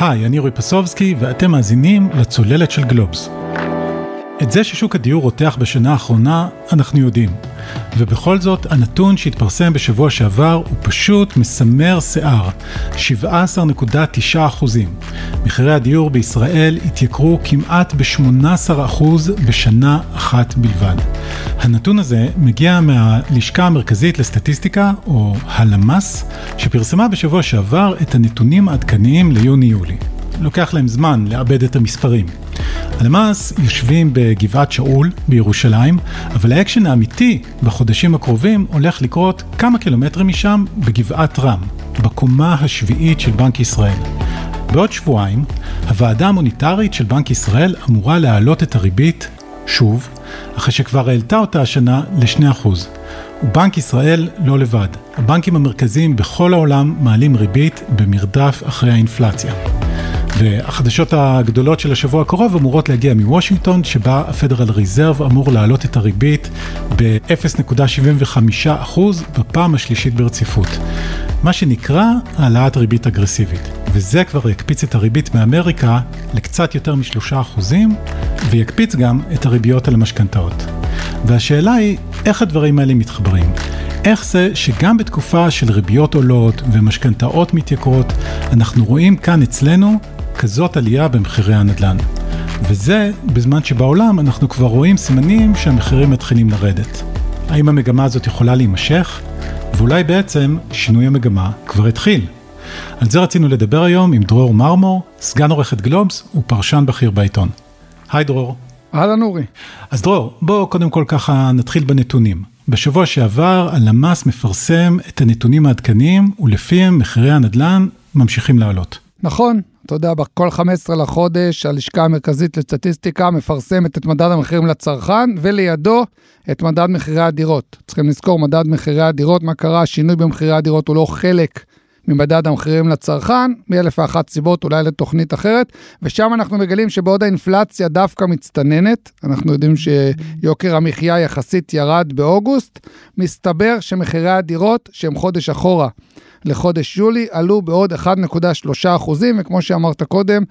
היי, אני רועי פסובסקי ואתם מאזינים לצוללת של גלובס. את זה ששוק הדיור רותח בשנה האחרונה, אנחנו יודעים. ובכל זאת, הנתון שהתפרסם בשבוע שעבר הוא פשוט מסמר שיער, 17.9 מחירי הדיור בישראל התייקרו כמעט ב-18 בשנה אחת בלבד. הנתון הזה מגיע מהלשכה המרכזית לסטטיסטיקה, או הלמ"ס, שפרסמה בשבוע שעבר את הנתונים העדכניים ליוני-יולי. לוקח להם זמן לעבד את המספרים. הלמ"ס יושבים בגבעת שאול בירושלים, אבל האקשן האמיתי בחודשים הקרובים הולך לקרות כמה קילומטרים משם בגבעת רם, בקומה השביעית של בנק ישראל. בעוד שבועיים, הוועדה המוניטרית של בנק ישראל אמורה להעלות את הריבית שוב, אחרי שכבר העלתה אותה השנה ל-2%. ובנק ישראל לא לבד. הבנקים המרכזיים בכל העולם מעלים ריבית במרדף אחרי האינפלציה. והחדשות הגדולות של השבוע הקרוב אמורות להגיע מוושינגטון, שבה הפדרל ריזרב אמור להעלות את הריבית ב-0.75% בפעם השלישית ברציפות. מה שנקרא העלאת ריבית אגרסיבית. וזה כבר יקפיץ את הריבית מאמריקה לקצת יותר משלושה אחוזים, ויקפיץ גם את הריביות על המשכנתאות. והשאלה היא, איך הדברים האלה מתחברים? איך זה שגם בתקופה של ריביות עולות ומשכנתאות מתייקרות, אנחנו רואים כאן אצלנו כזאת עלייה במחירי הנדל"ן. וזה בזמן שבעולם אנחנו כבר רואים סימנים שהמחירים מתחילים לרדת. האם המגמה הזאת יכולה להימשך? ואולי בעצם שינוי המגמה כבר התחיל. על זה רצינו לדבר היום עם דרור מרמור, סגן עורכת גלובס ופרשן בכיר בעיתון. היי דרור. אהלן אורי. אז דרור, בוא קודם כל ככה נתחיל בנתונים. בשבוע שעבר הלמ"ס מפרסם את הנתונים העדכניים ולפיהם מחירי הנדל"ן ממשיכים לעלות. נכון, אתה יודע, בכל 15 לחודש הלשכה המרכזית לסטטיסטיקה מפרסמת את מדד המחירים לצרכן, ולידו את מדד מחירי הדירות. צריכים לזכור, מדד מחירי הדירות, מה קרה? השינוי במחירי הדירות הוא לא חלק ממדד המחירים לצרכן, מאלף ואחת סיבות, אולי לתוכנית אחרת, ושם אנחנו מגלים שבעוד האינפלציה דווקא מצטננת, אנחנו יודעים שיוקר המחיה יחסית ירד באוגוסט, מסתבר שמחירי הדירות, שהם חודש אחורה, לחודש יולי עלו בעוד 1.3 אחוזים, וכמו שאמרת קודם,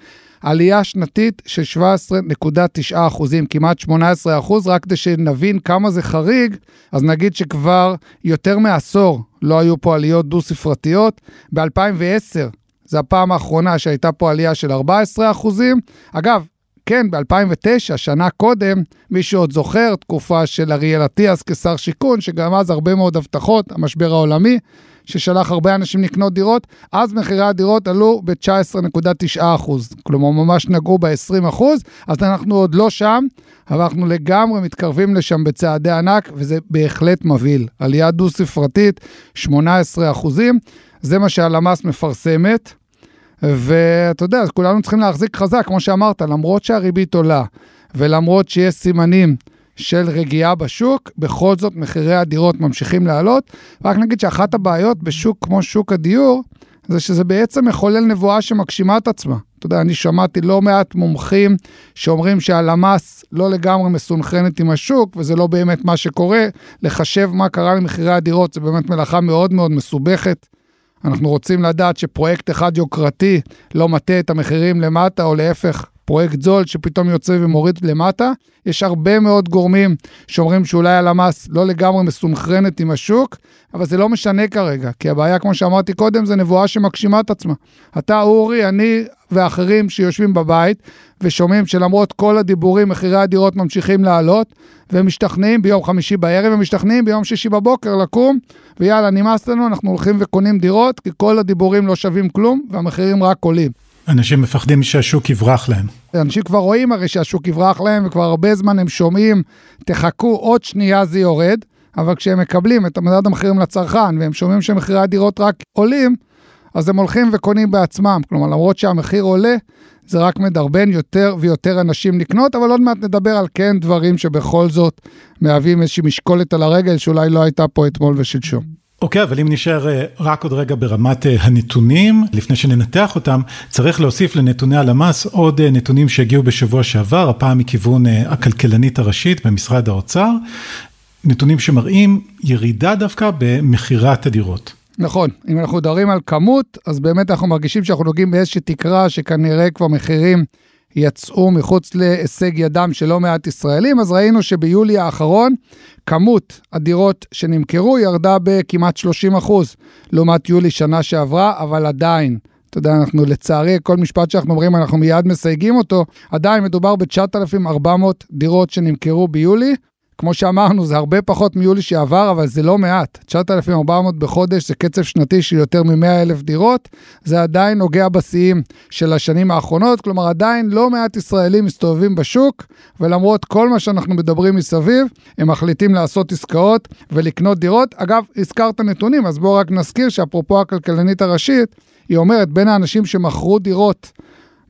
עלייה שנתית של 17.9 אחוזים, כמעט 18 אחוז, רק כדי שנבין כמה זה חריג, אז נגיד שכבר יותר מעשור לא היו פה עליות דו-ספרתיות. ב-2010, זו הפעם האחרונה שהייתה פה עלייה של 14 אחוזים. אגב, כן, ב-2009, שנה קודם, מי שעוד זוכר, תקופה של אריאל אטיאס כשר שיכון, שגם אז הרבה מאוד הבטחות, המשבר העולמי, ששלח הרבה אנשים לקנות דירות, אז מחירי הדירות עלו ב-19.9 כלומר ממש נגעו ב-20 אז אנחנו עוד לא שם, אבל אנחנו לגמרי מתקרבים לשם בצעדי ענק, וזה בהחלט מבהיל. עלייה דו-ספרתית, 18 זה מה שהלמ"ס מפרסמת. ואתה יודע, כולנו צריכים להחזיק חזק, כמו שאמרת, למרות שהריבית עולה, ולמרות שיש סימנים של רגיעה בשוק, בכל זאת מחירי הדירות ממשיכים לעלות. רק נגיד שאחת הבעיות בשוק כמו שוק הדיור, זה שזה בעצם מחולל נבואה שמגשימה את עצמה. אתה יודע, אני שמעתי לא מעט מומחים שאומרים שהלמ"ס לא לגמרי מסונכרנת עם השוק, וזה לא באמת מה שקורה. לחשב מה קרה למחירי הדירות זה באמת מלאכה מאוד מאוד מסובכת. אנחנו רוצים לדעת שפרויקט אחד יוקרתי לא מטה את המחירים למטה, או להפך, פרויקט זול שפתאום יוצא ומוריד למטה. יש הרבה מאוד גורמים שאומרים שאולי הלמ"ס לא לגמרי מסונכרנת עם השוק, אבל זה לא משנה כרגע, כי הבעיה, כמו שאמרתי קודם, זה נבואה שמגשימה את עצמה. אתה, אורי, אני ואחרים שיושבים בבית ושומעים שלמרות כל הדיבורים, מחירי הדירות ממשיכים לעלות, ומשתכנעים ביום חמישי בערב, ומשתכנעים ביום שישי בבוקר לקום, ויאללה, נמאס לנו, אנחנו הולכים וקונים דירות, כי כל הדיבורים לא שווים כלום, והמחירים רק עולים. אנשים מפחדים שהשוק יברח להם. אנשים כבר רואים הרי שהשוק יברח להם, וכבר הרבה זמן הם שומעים, תחכו, עוד שנייה זה יורד, אבל כשהם מקבלים את מדד המחירים לצרכן, והם שומעים שמחירי הדירות רק עולים, אז הם הולכים וקונים בעצמם. כלומר, למרות שהמחיר עולה, זה רק מדרבן יותר ויותר אנשים לקנות, אבל עוד מעט נדבר על כן דברים שבכל זאת מהווים איזושהי משקולת על הרגל שאולי לא הייתה פה אתמול ושלשום. אוקיי, okay, אבל אם נשאר אה, רק עוד רגע ברמת אה, הנתונים, לפני שננתח אותם, צריך להוסיף לנתוני הלמ"ס עוד אה, נתונים שהגיעו בשבוע שעבר, הפעם מכיוון הכלכלנית הראשית במשרד האוצר, נתונים שמראים ירידה דווקא במכירת הדירות. נכון, אם אנחנו מדברים על כמות, אז באמת אנחנו מרגישים שאנחנו נוגעים באיזושהי תקרה שכנראה כבר מחירים יצאו מחוץ להישג ידם של לא מעט ישראלים, אז ראינו שביולי האחרון כמות הדירות שנמכרו ירדה בכמעט 30 אחוז לעומת יולי שנה שעברה, אבל עדיין, אתה יודע, אנחנו לצערי, כל משפט שאנחנו אומרים, אנחנו מיד מסייגים אותו, עדיין מדובר ב-9,400 דירות שנמכרו ביולי, כמו שאמרנו, זה הרבה פחות מיולי שעבר, אבל זה לא מעט. 9,400 בחודש זה קצב שנתי של יותר מ 100000 דירות, זה עדיין נוגע בשיאים של השנים האחרונות, כלומר עדיין לא מעט ישראלים מסתובבים בשוק, ולמרות כל מה שאנחנו מדברים מסביב, הם מחליטים לעשות עסקאות ולקנות דירות. אגב, הזכרת נתונים, אז בואו רק נזכיר שאפרופו הכלכלנית הראשית, היא אומרת, בין האנשים שמכרו דירות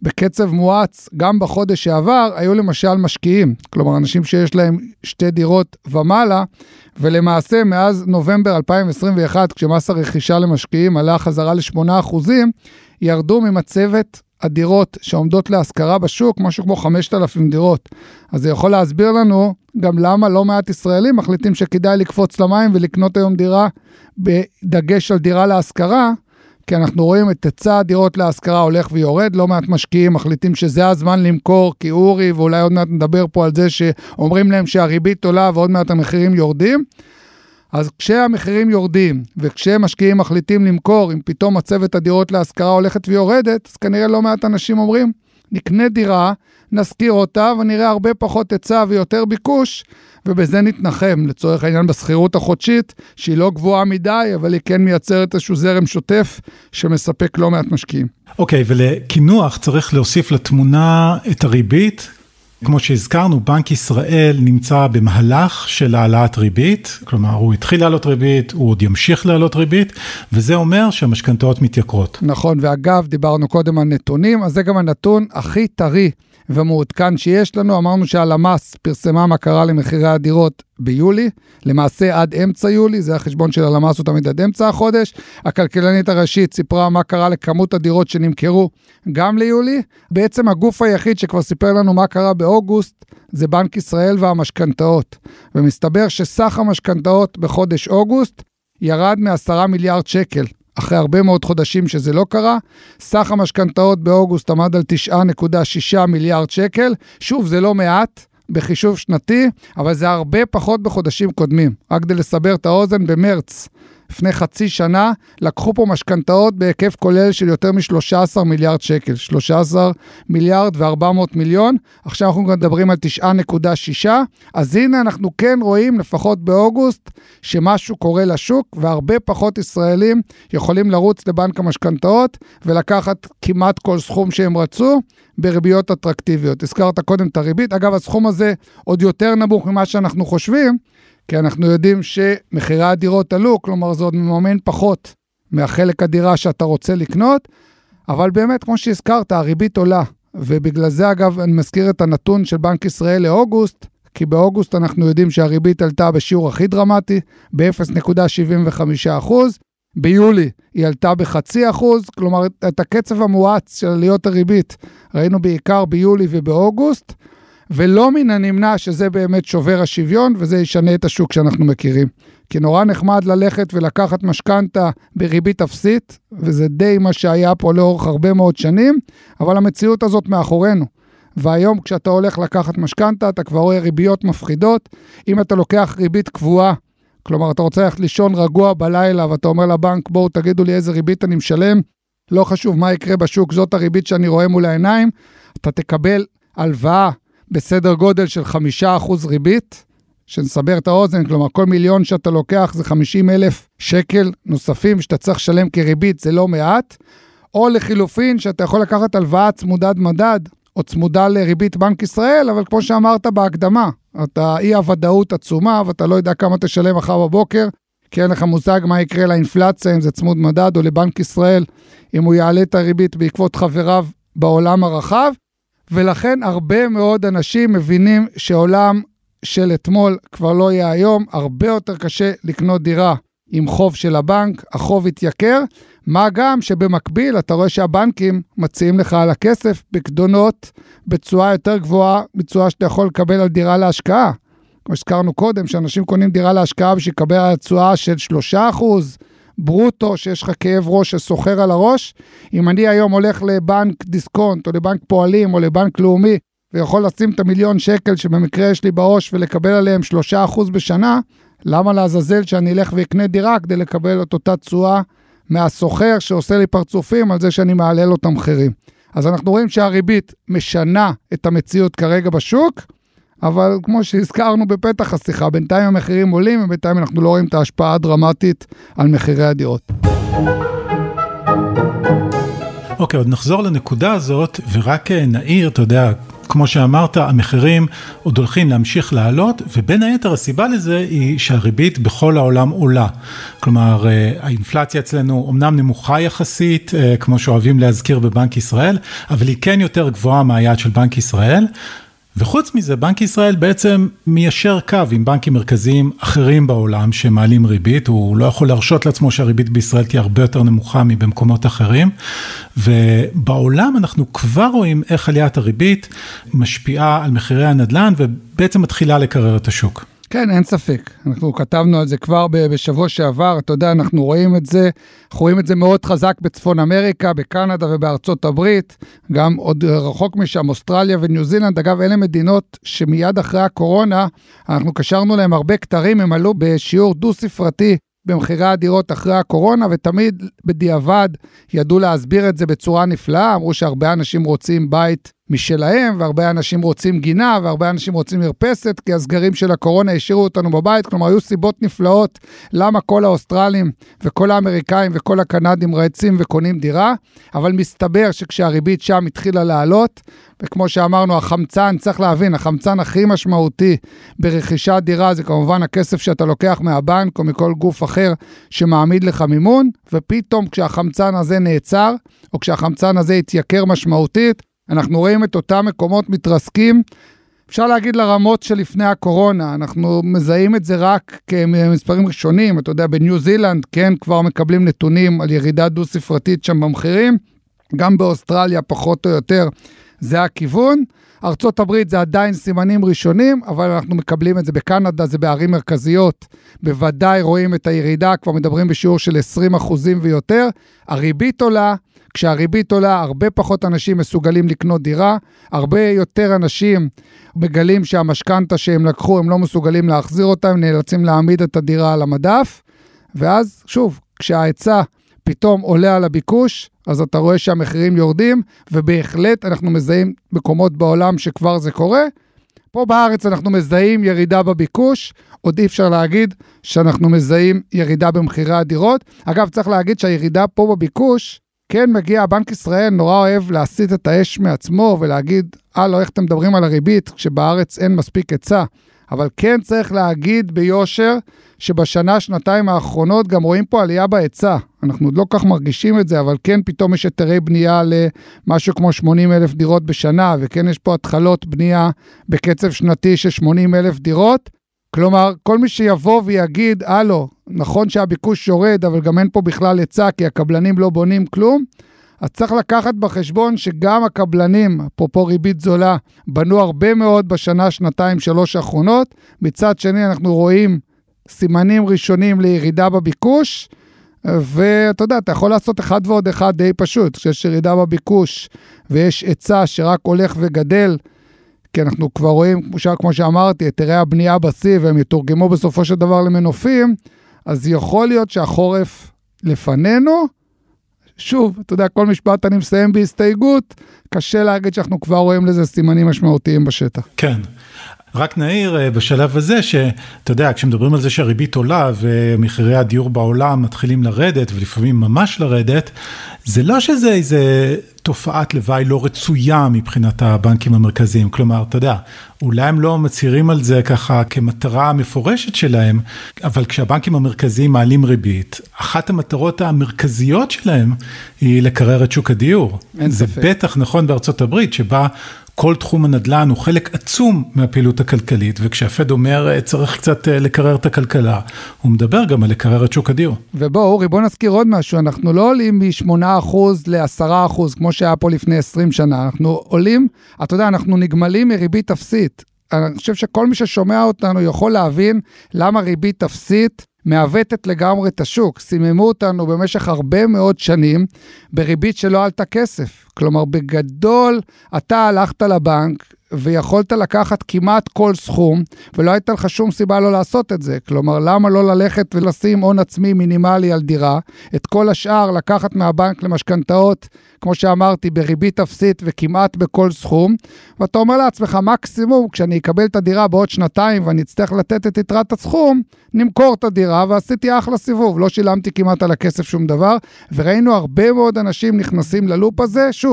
בקצב מואץ, גם בחודש שעבר, היו למשל משקיעים, כלומר אנשים שיש להם שתי דירות ומעלה, ולמעשה מאז נובמבר 2021, כשמס הרכישה למשקיעים עלה חזרה ל-8%, ירדו ממצבת הדירות שעומדות להשכרה בשוק, משהו כמו 5,000 דירות. אז זה יכול להסביר לנו גם למה לא מעט ישראלים מחליטים שכדאי לקפוץ למים ולקנות היום דירה בדגש על דירה להשכרה, כי אנחנו רואים את היצע הדירות להשכרה הולך ויורד, לא מעט משקיעים מחליטים שזה הזמן למכור, כי אורי, ואולי עוד מעט נדבר פה על זה שאומרים להם שהריבית עולה ועוד מעט המחירים יורדים. אז כשהמחירים יורדים וכשמשקיעים מחליטים למכור, אם פתאום מצבת הדירות להשכרה הולכת ויורדת, אז כנראה לא מעט אנשים אומרים, נקנה דירה, נשכיר אותה ונראה הרבה פחות היצע ויותר ביקוש, ובזה נתנחם, לצורך העניין בשכירות החודשית, שהיא לא גבוהה מדי, אבל היא כן מייצרת איזשהו זרם שוטף שמספק לא מעט משקיעים. אוקיי, okay, ולקינוח צריך להוסיף לתמונה את הריבית. כמו שהזכרנו, בנק ישראל נמצא במהלך של העלאת ריבית, כלומר הוא התחיל לעלות ריבית, הוא עוד ימשיך לעלות ריבית, וזה אומר שהמשכנתאות מתייקרות. נכון, ואגב, דיברנו קודם על נתונים, אז זה גם הנתון הכי טרי ומעודכן שיש לנו. אמרנו שהלמ"ס פרסמה מה קרה למחירי הדירות ביולי, למעשה עד אמצע יולי, זה החשבון של הלמ"ס, הוא תמיד עד אמצע החודש. הכלכלנית הראשית סיפרה מה קרה לכמות הדירות שנמכרו גם ליולי. בעצם הגוף היחיד שכבר סיפר לנו מה קרה באוגוסט, זה בנק ישראל והמשכנתאות. ומסתבר שסך המשכנתאות בחודש אוגוסט ירד מ-10 מיליארד שקל אחרי הרבה מאוד חודשים שזה לא קרה. סך המשכנתאות באוגוסט עמד על 9.6 מיליארד שקל. שוב, זה לא מעט. בחישוב שנתי, אבל זה הרבה פחות בחודשים קודמים. רק כדי לסבר את האוזן, במרץ לפני חצי שנה, לקחו פה משכנתאות בהיקף כולל של יותר מ-13 מיליארד שקל, 13 מיליארד ו-400 מיליון, עכשיו אנחנו מדברים על 9.6, אז הנה אנחנו כן רואים, לפחות באוגוסט, שמשהו קורה לשוק, והרבה פחות ישראלים יכולים לרוץ לבנק המשכנתאות ולקחת כמעט כל סכום שהם רצו. בריביות אטרקטיביות. הזכרת קודם את הריבית, אגב, הסכום הזה עוד יותר נמוך ממה שאנחנו חושבים, כי אנחנו יודעים שמחירי הדירות עלו, כלומר זה עוד מממן פחות מהחלק הדירה שאתה רוצה לקנות, אבל באמת, כמו שהזכרת, הריבית עולה. ובגלל זה, אגב, אני מזכיר את הנתון של בנק ישראל לאוגוסט, כי באוגוסט אנחנו יודעים שהריבית עלתה בשיעור הכי דרמטי, ב-0.75%. ביולי היא עלתה בחצי אחוז, כלומר, את הקצב המואץ של עליות הריבית ראינו בעיקר ביולי ובאוגוסט. ולא מן הנמנע שזה באמת שובר השוויון וזה ישנה את השוק שאנחנו מכירים. כי נורא נחמד ללכת ולקחת משכנתה בריבית אפסית, וזה די מה שהיה פה לאורך הרבה מאוד שנים, אבל המציאות הזאת מאחורינו. והיום כשאתה הולך לקחת משכנתה, אתה כבר רואה ריביות מפחידות. אם אתה לוקח ריבית קבועה, כלומר, אתה רוצה ללכת לישון רגוע בלילה, ואתה אומר לבנק, בואו תגידו לי איזה ריבית אני משלם, לא חשוב מה יקרה בשוק, זאת הריבית שאני רואה מול העיניים, אתה תקבל הלוואה בסדר גודל של חמישה אחוז ריבית, שנסבר את האוזן, כלומר כל מיליון שאתה לוקח זה 50 אלף שקל נוספים שאתה צריך לשלם כריבית, זה לא מעט, או לחילופין שאתה יכול לקחת הלוואה צמודת מדד, או צמודה לריבית בנק ישראל, אבל כמו שאמרת בהקדמה, אתה אי הוודאות עצומה ואתה לא יודע כמה תשלם מחר בבוקר, כי אין לך מושג מה יקרה לאינפלציה, אם זה צמוד מדד או לבנק ישראל, אם הוא יעלה את הריבית בעקבות חבריו בעולם הרחב. ולכן הרבה מאוד אנשים מבינים שעולם של אתמול כבר לא יהיה היום, הרבה יותר קשה לקנות דירה עם חוב של הבנק, החוב התייקר, מה גם שבמקביל אתה רואה שהבנקים מציעים לך על הכסף פקדונות בצורה יותר גבוהה בצורה שאתה יכול לקבל על דירה להשקעה. כמו שהזכרנו קודם, שאנשים קונים דירה להשקעה בשביל לקבל על התשואה של 3%, ברוטו, שיש לך כאב ראש שסוחר על הראש. אם אני היום הולך לבנק דיסקונט, או לבנק פועלים, או לבנק לאומי, ויכול לשים את המיליון שקל שבמקרה יש לי בעו"ש ולקבל עליהם 3% בשנה, למה לעזאזל שאני אלך ואקנה דירה כדי לקבל את אותה תשואה מהסוחר שעושה לי פרצופים על זה שאני מעלה לו את המחירים. אז אנחנו רואים שהריבית משנה את המציאות כרגע בשוק, אבל כמו שהזכרנו בפתח השיחה, בינתיים המחירים עולים ובינתיים אנחנו לא רואים את ההשפעה הדרמטית על מחירי הדירות. אוקיי, okay, עוד נחזור לנקודה הזאת, ורק אה, נעיר, אתה יודע, כמו שאמרת, המחירים עוד הולכים להמשיך לעלות, ובין היתר הסיבה לזה היא שהריבית בכל העולם עולה. כלומר, אה, האינפלציה אצלנו אמנם נמוכה יחסית, אה, כמו שאוהבים להזכיר בבנק ישראל, אבל היא כן יותר גבוהה מהיעד של בנק ישראל. וחוץ מזה, בנק ישראל בעצם מיישר קו עם בנקים מרכזיים אחרים בעולם שמעלים ריבית, הוא לא יכול להרשות לעצמו שהריבית בישראל תהיה הרבה יותר נמוכה מבמקומות אחרים, ובעולם אנחנו כבר רואים איך עליית הריבית משפיעה על מחירי הנדל"ן ובעצם מתחילה לקרר את השוק. כן, אין ספק. אנחנו כתבנו על זה כבר בשבוע שעבר, אתה יודע, אנחנו רואים את זה, אנחנו רואים את זה מאוד חזק בצפון אמריקה, בקנדה ובארצות הברית, גם עוד רחוק משם, אוסטרליה וניו זילנד. אגב, אלה מדינות שמיד אחרי הקורונה, אנחנו קשרנו להם הרבה כתרים, הם עלו בשיעור דו-ספרתי במחירי הדירות אחרי הקורונה, ותמיד בדיעבד ידעו להסביר את זה בצורה נפלאה, אמרו שהרבה אנשים רוצים בית משלהם, והרבה אנשים רוצים גינה, והרבה אנשים רוצים מרפסת, כי הסגרים של הקורונה השאירו אותנו בבית. כלומר, היו סיבות נפלאות למה כל האוסטרלים וכל האמריקאים וכל הקנדים רצים וקונים דירה, אבל מסתבר שכשהריבית שם התחילה לעלות, וכמו שאמרנו, החמצן, צריך להבין, החמצן הכי משמעותי ברכישת דירה זה כמובן הכסף שאתה לוקח מהבנק או מכל גוף אחר שמעמיד לך מימון, ופתאום כשהחמצן הזה נעצר, או כשהחמצן הזה התייקר משמעותית, אנחנו רואים את אותם מקומות מתרסקים, אפשר להגיד לרמות שלפני הקורונה, אנחנו מזהים את זה רק כמספרים ראשונים, אתה יודע, בניו זילנד, כן, כבר מקבלים נתונים על ירידה דו-ספרתית שם במחירים, גם באוסטרליה פחות או יותר זה הכיוון. הברית זה עדיין סימנים ראשונים, אבל אנחנו מקבלים את זה בקנדה, זה בערים מרכזיות. בוודאי רואים את הירידה, כבר מדברים בשיעור של 20 אחוזים ויותר. הריבית עולה, כשהריבית עולה, הרבה פחות אנשים מסוגלים לקנות דירה, הרבה יותר אנשים מגלים שהמשכנתה שהם לקחו, הם לא מסוגלים להחזיר אותה, הם נאלצים להעמיד את הדירה על המדף, ואז, שוב, כשההיצע פתאום עולה על הביקוש, אז אתה רואה שהמחירים יורדים, ובהחלט אנחנו מזהים מקומות בעולם שכבר זה קורה. פה בארץ אנחנו מזהים ירידה בביקוש, עוד אי אפשר להגיד שאנחנו מזהים ירידה במחירי הדירות. אגב, צריך להגיד שהירידה פה בביקוש כן מגיע, בנק ישראל נורא אוהב להסיט את האש מעצמו ולהגיד, הלו, איך אתם מדברים על הריבית כשבארץ אין מספיק היצע. אבל כן צריך להגיד ביושר שבשנה, שנתיים האחרונות גם רואים פה עלייה בהיצע. אנחנו עוד לא כך מרגישים את זה, אבל כן פתאום יש היתרי בנייה למשהו כמו 80 אלף דירות בשנה, וכן יש פה התחלות בנייה בקצב שנתי של 80 אלף דירות. כלומר, כל מי שיבוא ויגיד, הלו, נכון שהביקוש יורד, אבל גם אין פה בכלל היצע, כי הקבלנים לא בונים כלום, אז צריך לקחת בחשבון שגם הקבלנים, אפרופו ריבית זולה, בנו הרבה מאוד בשנה, שנתיים, שלוש האחרונות. מצד שני, אנחנו רואים סימנים ראשונים לירידה בביקוש, ואתה יודע, אתה יכול לעשות אחד ועוד אחד די פשוט. כשיש ירידה בביקוש ויש היצע שרק הולך וגדל, כי אנחנו כבר רואים, כמו שאמרתי, היתרי הבנייה בשיא, והם יתורגמו בסופו של דבר למנופים, אז יכול להיות שהחורף לפנינו. שוב, אתה יודע, כל משפט אני מסיים בהסתייגות, קשה להגיד שאנחנו כבר רואים לזה סימנים משמעותיים בשטח. כן. רק נעיר אה, בשלב הזה שאתה יודע, כשמדברים על זה שהריבית עולה ומחירי הדיור בעולם מתחילים לרדת ולפעמים ממש לרדת, זה לא שזה איזה תופעת לוואי לא רצויה מבחינת הבנקים המרכזיים. כלומר, אתה יודע, אולי הם לא מצהירים על זה ככה כמטרה מפורשת שלהם, אבל כשהבנקים המרכזיים מעלים ריבית, אחת המטרות המרכזיות שלהם היא לקרר את שוק הדיור. אין זה ספק. בטח נכון בארצות הברית, שבה כל תחום הנדל"ן הוא חלק עצום מהפעילות הכלכלית, וכשהפד אומר אה, צריך קצת אה, לקרר את הכלכלה, הוא מדבר גם על לקרר את שוק הדיור. ובוא, אורי, בוא נזכיר עוד משהו, אנחנו לא עולים מ-8% ל-10%, כמו שהיה פה לפני 20 שנה, אנחנו עולים, אתה יודע, אנחנו נגמלים מריבית אפסית. אני חושב שכל מי ששומע אותנו יכול להבין למה ריבית אפסית מעוותת לגמרי את השוק. סיממו אותנו במשך הרבה מאוד שנים בריבית שלא עלתה כסף. כלומר, בגדול, אתה הלכת לבנק, ויכולת לקחת כמעט כל סכום, ולא הייתה לך שום סיבה לא לעשות את זה. כלומר, למה לא ללכת ולשים הון עצמי מינימלי על דירה, את כל השאר לקחת מהבנק למשכנתאות, כמו שאמרתי, בריבית אפסית וכמעט בכל סכום, ואתה אומר לעצמך, מקסימום, כשאני אקבל את הדירה בעוד שנתיים ואני אצטרך לתת את יתרת הסכום, נמכור את הדירה ועשיתי אחלה סיבוב, לא שילמתי כמעט על הכסף שום דבר, וראינו הרבה מאוד אנשים נכנסים ללופ הזה, שוב,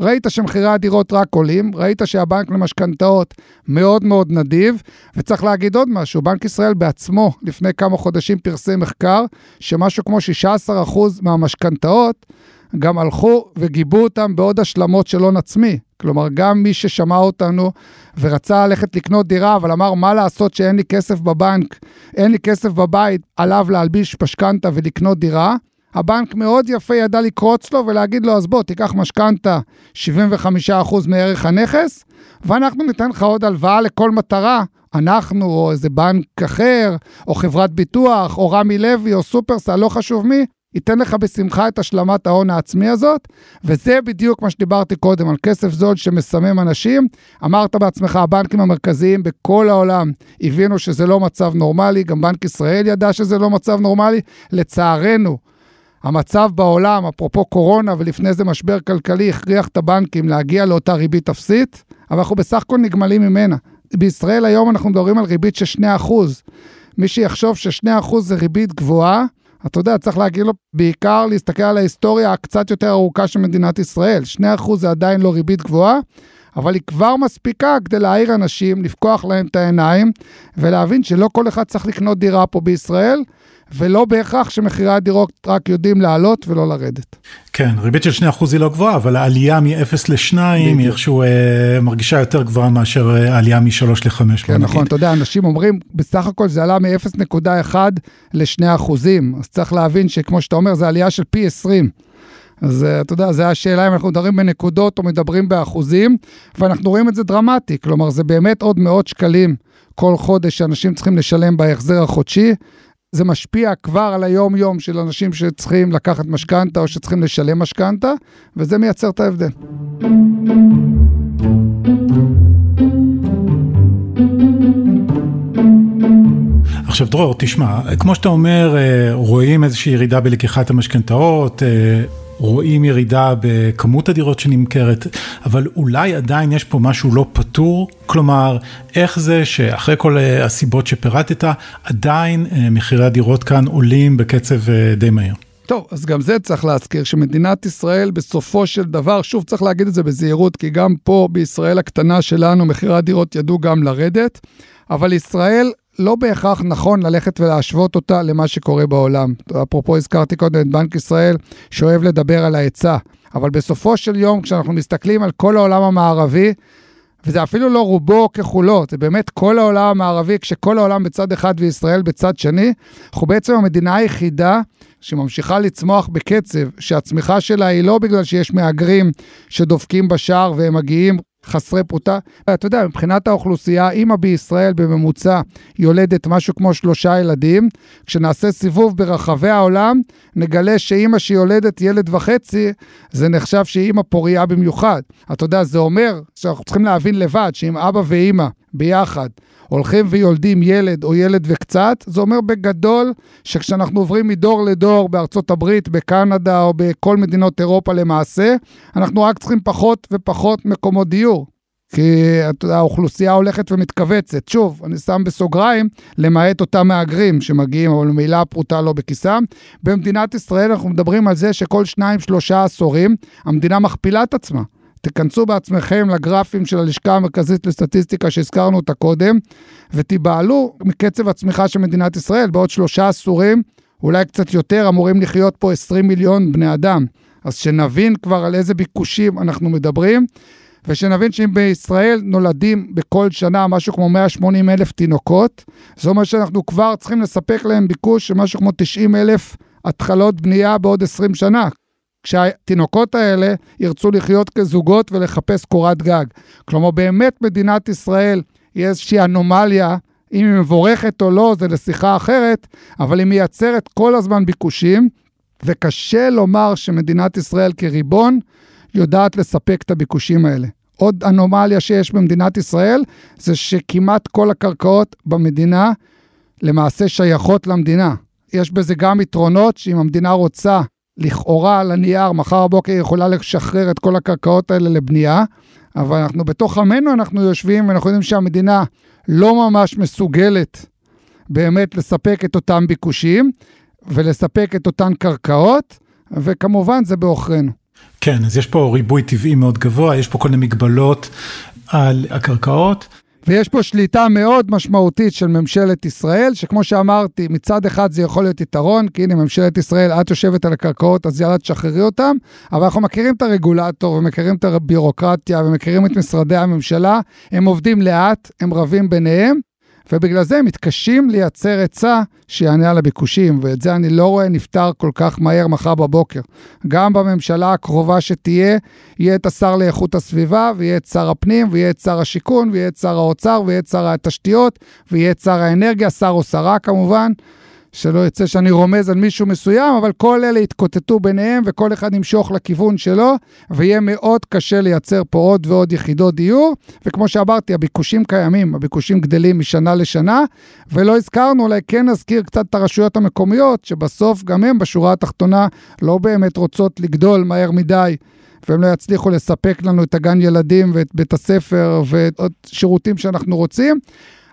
ראית שמחירי הדירות רק עולים, ראית שהבנק למשכנתאות מאוד מאוד נדיב, וצריך להגיד עוד משהו, בנק ישראל בעצמו לפני כמה חודשים פרסם מחקר שמשהו כמו 16% מהמשכנתאות גם הלכו וגיבו אותם בעוד השלמות של הון עצמי. כלומר, גם מי ששמע אותנו ורצה ללכת לקנות דירה, אבל אמר, מה לעשות שאין לי כסף בבנק, אין לי כסף בבית, עליו להלביש משכנתה ולקנות דירה, הבנק מאוד יפה ידע לקרוץ לו ולהגיד לו, אז בוא, תיקח משכנתה 75% מערך הנכס, ואנחנו ניתן לך עוד הלוואה לכל מטרה. אנחנו, או איזה בנק אחר, או חברת ביטוח, או רמי לוי, או סופרסל, לא חשוב מי, ייתן לך בשמחה את השלמת ההון העצמי הזאת, וזה בדיוק מה שדיברתי קודם, על כסף זול שמסמם אנשים. אמרת בעצמך, הבנקים המרכזיים בכל העולם הבינו שזה לא מצב נורמלי, גם בנק ישראל ידע שזה לא מצב נורמלי. לצערנו, המצב בעולם, אפרופו קורונה ולפני זה משבר כלכלי, הכריח את הבנקים להגיע לאותה ריבית אפסית, אבל אנחנו בסך הכל נגמלים ממנה. בישראל היום אנחנו מדברים על ריבית של 2%. מי שיחשוב ש-2% זה ריבית גבוהה, אתה יודע, צריך להגיד לו, בעיקר להסתכל על ההיסטוריה הקצת יותר ארוכה של מדינת ישראל. 2% זה עדיין לא ריבית גבוהה, אבל היא כבר מספיקה כדי להעיר אנשים, לפקוח להם את העיניים, ולהבין שלא כל אחד צריך לקנות דירה פה בישראל, ולא בהכרח שמחירי הדירות רק יודעים לעלות ולא לרדת. כן, ריבית של 2% היא לא גבוהה, אבל העלייה מ-0 ל-2 היא איכשהו אה, מרגישה יותר גבוהה מאשר אה, העלייה מ-3 ל-5. כן, נכון, אתה יודע, אנשים אומרים, בסך הכל זה עלה מ-0.1 ל-2 אחוזים, אז צריך להבין שכמו שאתה אומר, זה עלייה של פי 20. אז אה, אתה יודע, זו השאלה אם אנחנו מדברים בנקודות או מדברים באחוזים, ואנחנו רואים את זה דרמטי, כלומר, זה באמת עוד מאות שקלים כל חודש שאנשים צריכים לשלם בהחזר החודשי. זה משפיע כבר על היום-יום של אנשים שצריכים לקחת משכנתה או שצריכים לשלם משכנתה, וזה מייצר את ההבדל. עכשיו דרור, תשמע, כמו שאתה אומר, אה, רואים איזושהי ירידה בלקיחת המשכנתאות, אה, רואים ירידה בכמות הדירות שנמכרת, אבל אולי עדיין יש פה משהו לא פתור, כלומר, איך זה שאחרי כל אה, הסיבות שפירטת, עדיין אה, מחירי הדירות כאן עולים בקצב אה, די מהיר. טוב, אז גם זה צריך להזכיר, שמדינת ישראל בסופו של דבר, שוב צריך להגיד את זה בזהירות, כי גם פה בישראל הקטנה שלנו מחירי הדירות ידעו גם לרדת, אבל ישראל לא בהכרח נכון ללכת ולהשוות אותה למה שקורה בעולם. אפרופו הזכרתי קודם את בנק ישראל, שאוהב לדבר על ההיצע, אבל בסופו של יום, כשאנחנו מסתכלים על כל העולם המערבי, וזה אפילו לא רובו ככולו, זה באמת כל העולם המערבי, כשכל העולם בצד אחד וישראל בצד שני, אנחנו בעצם המדינה היחידה שממשיכה לצמוח בקצב, שהצמיחה שלה היא לא בגלל שיש מהגרים שדופקים בשער והם מגיעים חסרי פרוטה. אתה יודע, מבחינת האוכלוסייה, אימא בישראל בממוצע יולדת משהו כמו שלושה ילדים. כשנעשה סיבוב ברחבי העולם, נגלה שאימא שיולדת ילד וחצי, זה נחשב שהיא אימא פוריה במיוחד. אתה יודע, זה אומר שאנחנו צריכים להבין לבד שאם אבא ואימא ביחד הולכים ויולדים ילד או ילד וקצת, זה אומר בגדול שכשאנחנו עוברים מדור לדור בארצות הברית, בקנדה או בכל מדינות אירופה למעשה, אנחנו רק צריכים פחות ופחות מקומות דיור. כי האוכלוסייה הולכת ומתכווצת. שוב, אני שם בסוגריים, למעט אותם מהגרים שמגיעים, אבל ממילא הפרוטה לא בכיסם. במדינת ישראל אנחנו מדברים על זה שכל שניים, שלושה עשורים, המדינה מכפילה את עצמה. תיכנסו בעצמכם לגרפים של הלשכה המרכזית לסטטיסטיקה שהזכרנו אותה קודם, ותיבהלו מקצב הצמיחה של מדינת ישראל. בעוד שלושה עשורים, אולי קצת יותר, אמורים לחיות פה 20 מיליון בני אדם. אז שנבין כבר על איזה ביקושים אנחנו מדברים, ושנבין שאם בישראל נולדים בכל שנה משהו כמו 180 אלף תינוקות, זאת אומרת שאנחנו כבר צריכים לספק להם ביקוש של משהו כמו 90 אלף התחלות בנייה בעוד 20 שנה. כשהתינוקות האלה ירצו לחיות כזוגות ולחפש קורת גג. כלומר, באמת מדינת ישראל היא איזושהי אנומליה אם היא מבורכת או לא, זה לשיחה אחרת, אבל היא מייצרת כל הזמן ביקושים, וקשה לומר שמדינת ישראל כריבון יודעת לספק את הביקושים האלה. עוד אנומליה שיש במדינת ישראל, זה שכמעט כל הקרקעות במדינה למעשה שייכות למדינה. יש בזה גם יתרונות, שאם המדינה רוצה, לכאורה על הנייר, מחר בבוקר היא יכולה לשחרר את כל הקרקעות האלה לבנייה, אבל אנחנו בתוך עמנו, אנחנו יושבים ואנחנו יודעים שהמדינה לא ממש מסוגלת באמת לספק את אותם ביקושים ולספק את אותן קרקעות, וכמובן זה בעוכרינו. כן, אז יש פה ריבוי טבעי מאוד גבוה, יש פה כל מיני מגבלות על הקרקעות. ויש פה שליטה מאוד משמעותית של ממשלת ישראל, שכמו שאמרתי, מצד אחד זה יכול להיות יתרון, כי הנה ממשלת ישראל, את יושבת על הקרקעות, אז יאללה תשחררי אותם, אבל אנחנו מכירים את הרגולטור ומכירים את הבירוקרטיה ומכירים את משרדי הממשלה, הם עובדים לאט, הם רבים ביניהם, ובגלל זה מתקשים לייצר היצע שיענה על הביקושים, ואת זה אני לא רואה נפתר כל כך מהר מחר בבוקר. גם בממשלה הקרובה שתהיה, יהיה את השר לאיכות הסביבה, ויהיה את שר הפנים, ויהיה את שר השיכון, ויהיה את שר האוצר, ויהיה את שר התשתיות, ויהיה את שר האנרגיה, שר או שרה כמובן. שלא יצא שאני רומז על מישהו מסוים, אבל כל אלה יתקוטטו ביניהם וכל אחד ימשוך לכיוון שלו, ויהיה מאוד קשה לייצר פה עוד ועוד יחידות דיור. וכמו שאמרתי, הביקושים קיימים, הביקושים גדלים משנה לשנה, ולא הזכרנו, אולי כן נזכיר קצת את הרשויות המקומיות, שבסוף גם הן בשורה התחתונה לא באמת רוצות לגדול מהר מדי. והם לא יצליחו לספק לנו את הגן ילדים ואת בית הספר ואת שירותים שאנחנו רוצים.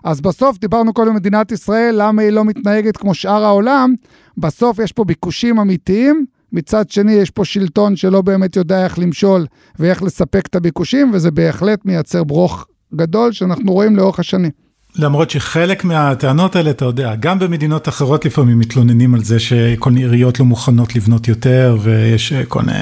אז בסוף דיברנו קודם על מדינת ישראל, למה היא לא מתנהגת כמו שאר העולם, בסוף יש פה ביקושים אמיתיים, מצד שני יש פה שלטון שלא באמת יודע איך למשול ואיך לספק את הביקושים, וזה בהחלט מייצר ברוך גדול שאנחנו רואים לאורך השנים. למרות שחלק מהטענות האלה, אתה יודע, גם במדינות אחרות לפעמים מתלוננים על זה שכל מיני עיריות לא מוכנות לבנות יותר, ויש אה, כל מיני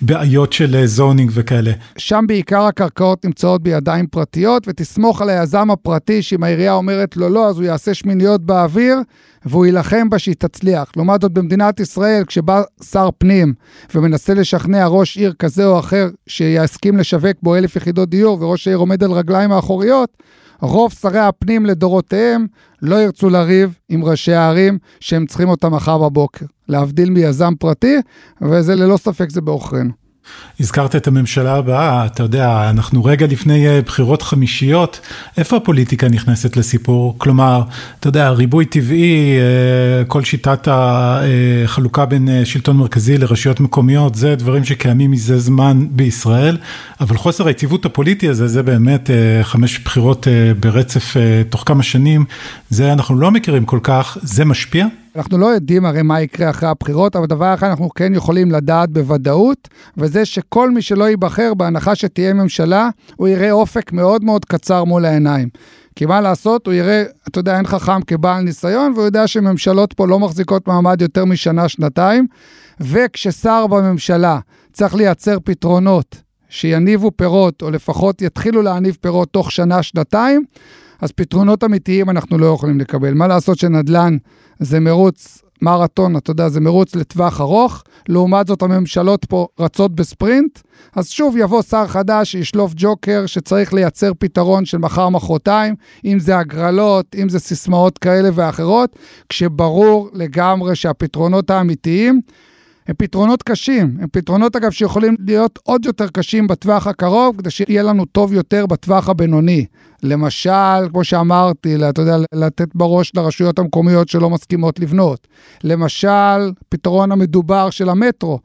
בעיות של זונינג אה, וכאלה. שם בעיקר הקרקעות נמצאות בידיים פרטיות, ותסמוך על היזם הפרטי, שאם העירייה אומרת לו לא, אז הוא יעשה שמיניות באוויר, והוא יילחם בה שהיא תצליח. לעומת זאת, במדינת ישראל, כשבא שר פנים ומנסה לשכנע ראש עיר כזה או אחר שיסכים לשווק בו אלף יחידות דיור, וראש העיר עומד על רגליים האחוריות, רוב שרי הפנים לדורותיהם לא ירצו לריב עם ראשי הערים שהם צריכים אותם מחר בבוקר, להבדיל מיזם פרטי, וזה ללא ספק זה בעוכרינו. הזכרת את הממשלה הבאה, אתה יודע, אנחנו רגע לפני אה, בחירות חמישיות, איפה הפוליטיקה נכנסת לסיפור? כלומר, אתה יודע, ריבוי טבעי, אה, כל שיטת החלוקה בין אה, שלטון מרכזי לרשויות מקומיות, זה דברים שקיימים מזה זמן בישראל, אבל חוסר היציבות הפוליטי הזה, זה באמת חמש בחירות ברצף תוך כמה שנים, זה אנחנו לא מכירים כל כך, זה משפיע? אנחנו לא יודעים הרי מה יקרה אחרי הבחירות, אבל דבר אחד אנחנו כן יכולים לדעת בוודאות, וזה שכל מי שלא ייבחר, בהנחה שתהיה ממשלה, הוא יראה אופק מאוד מאוד קצר מול העיניים. כי מה לעשות, הוא יראה, אתה יודע, אין חכם כבעל ניסיון, והוא יודע שממשלות פה לא מחזיקות מעמד יותר משנה-שנתיים, וכששר בממשלה צריך לייצר פתרונות שיניבו פירות, או לפחות יתחילו להניב פירות תוך שנה-שנתיים, אז פתרונות אמיתיים אנחנו לא יכולים לקבל. מה לעשות שנדל"ן זה מרוץ מרתון, אתה יודע, זה מרוץ לטווח ארוך, לעומת זאת הממשלות פה רצות בספרינט, אז שוב יבוא שר חדש שישלוף ג'וקר שצריך לייצר פתרון של מחר-מחרתיים, אם זה הגרלות, אם זה סיסמאות כאלה ואחרות, כשברור לגמרי שהפתרונות האמיתיים הם פתרונות קשים, הם פתרונות אגב שיכולים להיות עוד יותר קשים בטווח הקרוב, כדי שיהיה לנו טוב יותר בטווח הבינוני. למשל, כמו שאמרתי, אתה יודע, לתת בראש לרשויות המקומיות שלא מסכימות לבנות. למשל, פתרון המדובר של המטרו,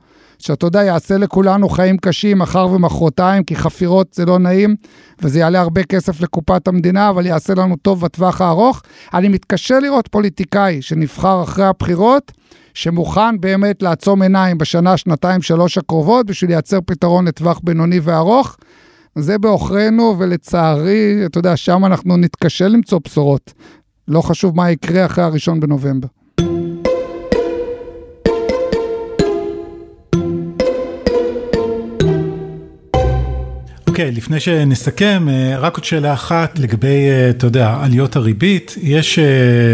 שאתה יודע, יעשה לכולנו חיים קשים מחר ומחרתיים, כי חפירות זה לא נעים, וזה יעלה הרבה כסף לקופת המדינה, אבל יעשה לנו טוב בטווח הארוך. אני מתקשה לראות פוליטיקאי שנבחר אחרי הבחירות, שמוכן באמת לעצום עיניים בשנה, שנתיים, שלוש הקרובות, בשביל לייצר פתרון לטווח בינוני וארוך. זה בעוכרינו, ולצערי, אתה יודע, שם אנחנו נתקשה למצוא בשורות. לא חשוב מה יקרה אחרי הראשון בנובמבר. אוקיי, okay, לפני שנסכם, אה, רק עוד שאלה אחת לגבי, אה, אתה יודע, עליות הריבית. יש, אה,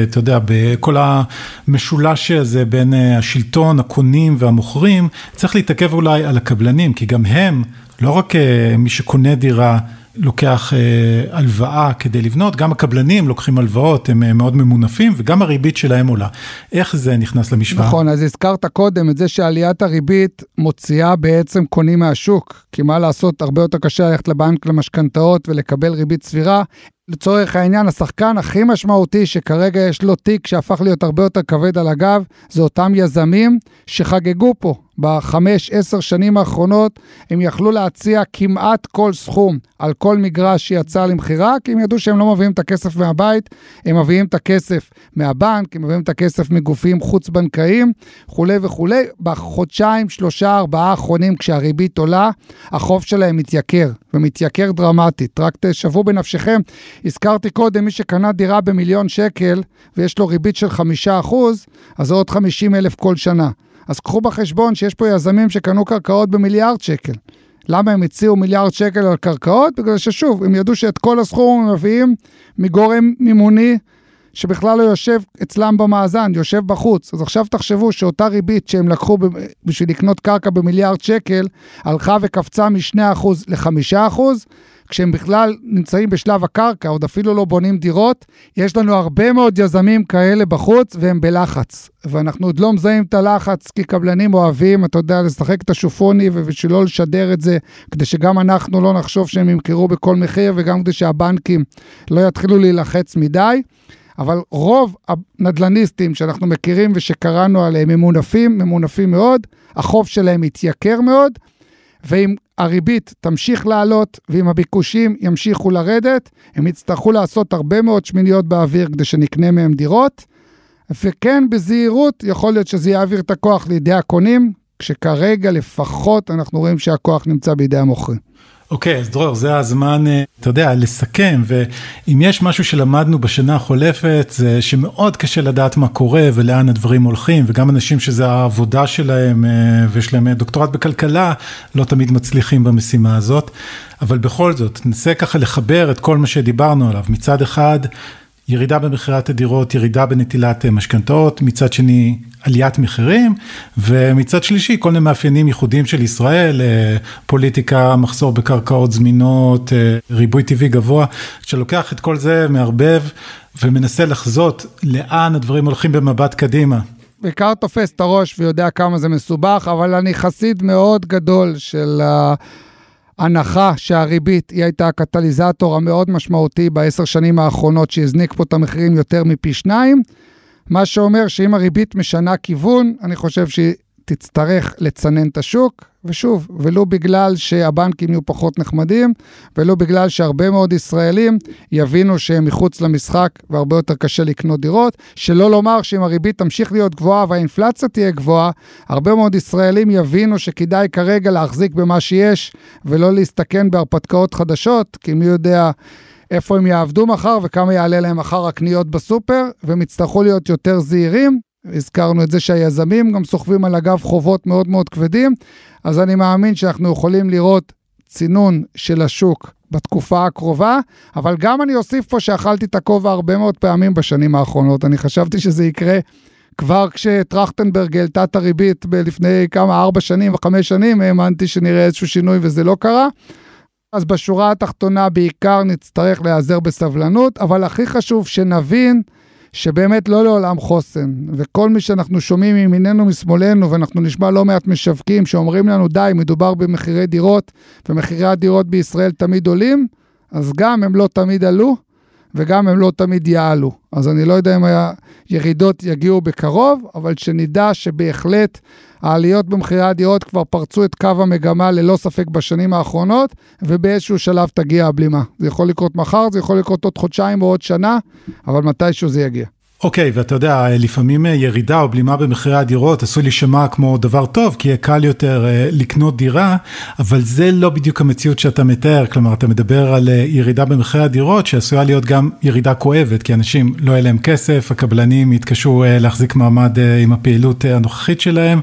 אתה יודע, בכל המשולש הזה בין השלטון, הקונים והמוכרים, צריך להתעכב אולי על הקבלנים, כי גם הם, לא רק מי שקונה דירה, לוקח אה, הלוואה כדי לבנות, גם הקבלנים לוקחים הלוואות, הם אה, מאוד ממונפים, וגם הריבית שלהם עולה. איך זה נכנס למשוואה? נכון, אז הזכרת קודם את זה שעליית הריבית מוציאה בעצם קונים מהשוק, כי מה לעשות, הרבה יותר קשה ללכת לבנק למשכנתאות ולקבל ריבית סבירה. לצורך העניין, השחקן הכי משמעותי שכרגע יש לו תיק שהפך להיות הרבה יותר כבד על הגב, זה אותם יזמים שחגגו פה בחמש, עשר שנים האחרונות, הם יכלו להציע כמעט כל סכום על כל מגרש שיצא למכירה, כי הם ידעו שהם לא מביאים את הכסף מהבית, הם מביאים את הכסף מהבנק, הם מביאים את הכסף מגופים חוץ-בנקאיים, וכולי וכולי. בחודשיים, שלושה, ארבעה האחרונים, כשהריבית עולה, החוב שלהם מתייקר, ומתייקר דרמטית. רק תשוו בנפשכם, הזכרתי קודם, מי שקנה דירה במיליון שקל, ויש לו ריבית של חמישה אחוז, אז זה עוד חמישים אלף כל שנה. אז קחו בחשבון שיש פה יזמים שקנו קרקעות במיליארד שקל. למה הם הציעו מיליארד שקל על קרקעות? בגלל ששוב, הם ידעו שאת כל הסכום הם מביאים מגורם מימוני שבכלל לא יושב אצלם במאזן, יושב בחוץ. אז עכשיו תחשבו שאותה ריבית שהם לקחו בשביל לקנות קרקע במיליארד שקל, הלכה וקפצה מ-2% ל-5%, כשהם בכלל נמצאים בשלב הקרקע, עוד אפילו לא בונים דירות, יש לנו הרבה מאוד יזמים כאלה בחוץ והם בלחץ. ואנחנו עוד לא מזהים את הלחץ, כי קבלנים אוהבים, אתה יודע, לשחק את השופוני ובשביל לא לשדר את זה, כדי שגם אנחנו לא נחשוב שהם ימכרו בכל מחיר, וגם כדי שהבנקים לא יתחילו להילחץ מדי. אבל רוב הנדלניסטים שאנחנו מכירים ושקראנו עליהם ממונפים, ממונפים מאוד, החוב שלהם התייקר מאוד, ואם הריבית תמשיך לעלות ואם הביקושים ימשיכו לרדת, הם יצטרכו לעשות הרבה מאוד שמיניות באוויר כדי שנקנה מהם דירות. וכן, בזהירות, יכול להיות שזה יעביר את הכוח לידי הקונים, כשכרגע לפחות אנחנו רואים שהכוח נמצא בידי המוכרים. אוקיי, אז דרור, זה הזמן, אה, אתה יודע, לסכם, ואם יש משהו שלמדנו בשנה החולפת, זה שמאוד קשה לדעת מה קורה ולאן הדברים הולכים, וגם אנשים שזה העבודה שלהם אה, ויש להם דוקטורט בכלכלה, לא תמיד מצליחים במשימה הזאת, אבל בכל זאת, ננסה ככה לחבר את כל מה שדיברנו עליו. מצד אחד, ירידה במכירת הדירות, ירידה בנטילת אה, משכנתאות, מצד שני עליית מחירים, ומצד שלישי כל מיני מאפיינים ייחודיים של ישראל, אה, פוליטיקה, מחסור בקרקעות זמינות, אה, ריבוי טבעי גבוה, שלוקח את כל זה, מערבב ומנסה לחזות לאן הדברים הולכים במבט קדימה. בעיקר תופס את הראש ויודע כמה זה מסובך, אבל אני חסיד מאוד גדול של ה... הנחה שהריבית היא הייתה הקטליזטור המאוד משמעותי בעשר שנים האחרונות שהזניק פה את המחירים יותר מפי שניים, מה שאומר שאם הריבית משנה כיוון, אני חושב שהיא תצטרך לצנן את השוק, ושוב, ולו בגלל שהבנקים יהיו פחות נחמדים, ולא בגלל שהרבה מאוד ישראלים יבינו שהם מחוץ למשחק והרבה יותר קשה לקנות דירות, שלא לומר שאם הריבית תמשיך להיות גבוהה והאינפלציה תהיה גבוהה, הרבה מאוד ישראלים יבינו שכדאי כרגע להחזיק במה שיש, ולא להסתכן בהרפתקאות חדשות, כי מי יודע... איפה הם יעבדו מחר וכמה יעלה להם מחר הקניות בסופר, והם יצטרכו להיות יותר זהירים. הזכרנו את זה שהיזמים גם סוחבים על הגב חובות מאוד מאוד כבדים, אז אני מאמין שאנחנו יכולים לראות צינון של השוק בתקופה הקרובה, אבל גם אני אוסיף פה שאכלתי את הכובע הרבה מאוד פעמים בשנים האחרונות. אני חשבתי שזה יקרה כבר כשטרכטנברג העלתה את הריבית לפני כמה, ארבע שנים וחמש שנים, האמנתי שנראה איזשהו שינוי וזה לא קרה. אז בשורה התחתונה בעיקר נצטרך להיעזר בסבלנות, אבל הכי חשוב שנבין שבאמת לא לעולם חוסן. וכל מי שאנחנו שומעים מימיננו משמאלנו, ואנחנו נשמע לא מעט משווקים שאומרים לנו, די, מדובר במחירי דירות, ומחירי הדירות בישראל תמיד עולים, אז גם הם לא תמיד עלו, וגם הם לא תמיד יעלו. אז אני לא יודע אם הירידות יגיעו בקרוב, אבל שנדע שבהחלט העליות במחירי הדירות כבר פרצו את קו המגמה ללא ספק בשנים האחרונות, ובאיזשהו שלב תגיע הבלימה. זה יכול לקרות מחר, זה יכול לקרות עוד חודשיים או עוד שנה, אבל מתישהו זה יגיע. אוקיי, okay, ואתה יודע, לפעמים אה, ירידה או בלימה במחירי הדירות עשוי להישמע כמו דבר טוב, כי יהיה קל יותר uh, לקנות דירה, אבל זה לא בדיוק המציאות שאתה מתאר, כלומר, אתה מדבר על uh, ירידה במחירי הדירות, שעשויה להיות גם ירידה כואבת, כי אנשים לא יהיה להם כסף, הקבלנים יתקשו להחזיק מעמד עם הפעילות הנוכחית שלהם,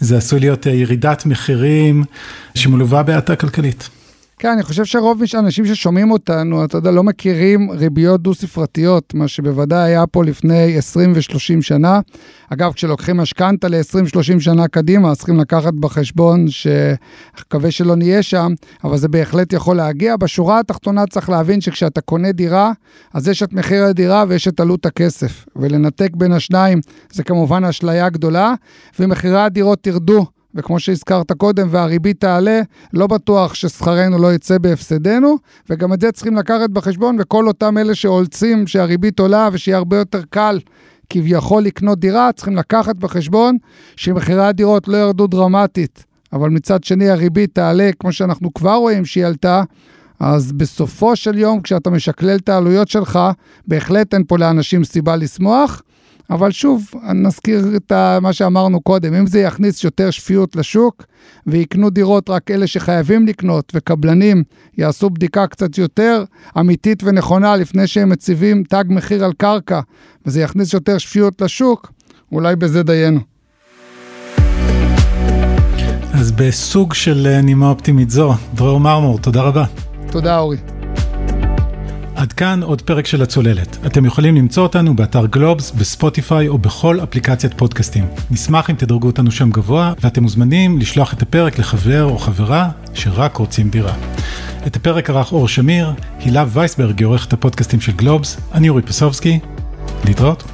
זה עשוי להיות ירידת מחירים שמלווה בהאטה כלכלית. כן, אני חושב שרוב האנשים ששומעים אותנו, אתה יודע, לא מכירים ריביות דו-ספרתיות, מה שבוודאי היה פה לפני 20 ו-30 שנה. אגב, כשלוקחים משכנתה ל-20-30 שנה קדימה, צריכים לקחת בחשבון שמקווה שלא נהיה שם, אבל זה בהחלט יכול להגיע. בשורה התחתונה צריך להבין שכשאתה קונה דירה, אז יש את מחיר הדירה ויש את עלות הכסף. ולנתק בין השניים זה כמובן אשליה גדולה, ומחירי הדירות ירדו. וכמו שהזכרת קודם, והריבית תעלה, לא בטוח ששכרנו לא יצא בהפסדנו, וגם את זה צריכים לקחת בחשבון, וכל אותם אלה שאולצים שהריבית עולה ושיהיה הרבה יותר קל כביכול לקנות דירה, צריכים לקחת בחשבון שמחירי הדירות לא ירדו דרמטית, אבל מצד שני הריבית תעלה, כמו שאנחנו כבר רואים שהיא עלתה, אז בסופו של יום, כשאתה משקלל את העלויות שלך, בהחלט אין פה לאנשים סיבה לשמוח. אבל שוב, נזכיר את מה שאמרנו קודם, אם זה יכניס יותר שפיות לשוק ויקנו דירות רק אלה שחייבים לקנות, וקבלנים יעשו בדיקה קצת יותר אמיתית ונכונה לפני שהם מציבים תג מחיר על קרקע, וזה יכניס יותר שפיות לשוק, אולי בזה דיינו. אז בסוג של נימה אופטימית זו, דרור מרמור, תודה רבה. תודה אורי. עד כאן עוד פרק של הצוללת. אתם יכולים למצוא אותנו באתר גלובס, בספוטיפיי או בכל אפליקציית פודקאסטים. נשמח אם תדרגו אותנו שם גבוה, ואתם מוזמנים לשלוח את הפרק לחבר או חברה שרק רוצים דירה. את הפרק ערך אור שמיר, הילה וייסברג היא עורכת הפודקאסטים של גלובס, אני אורי פסובסקי, להתראות.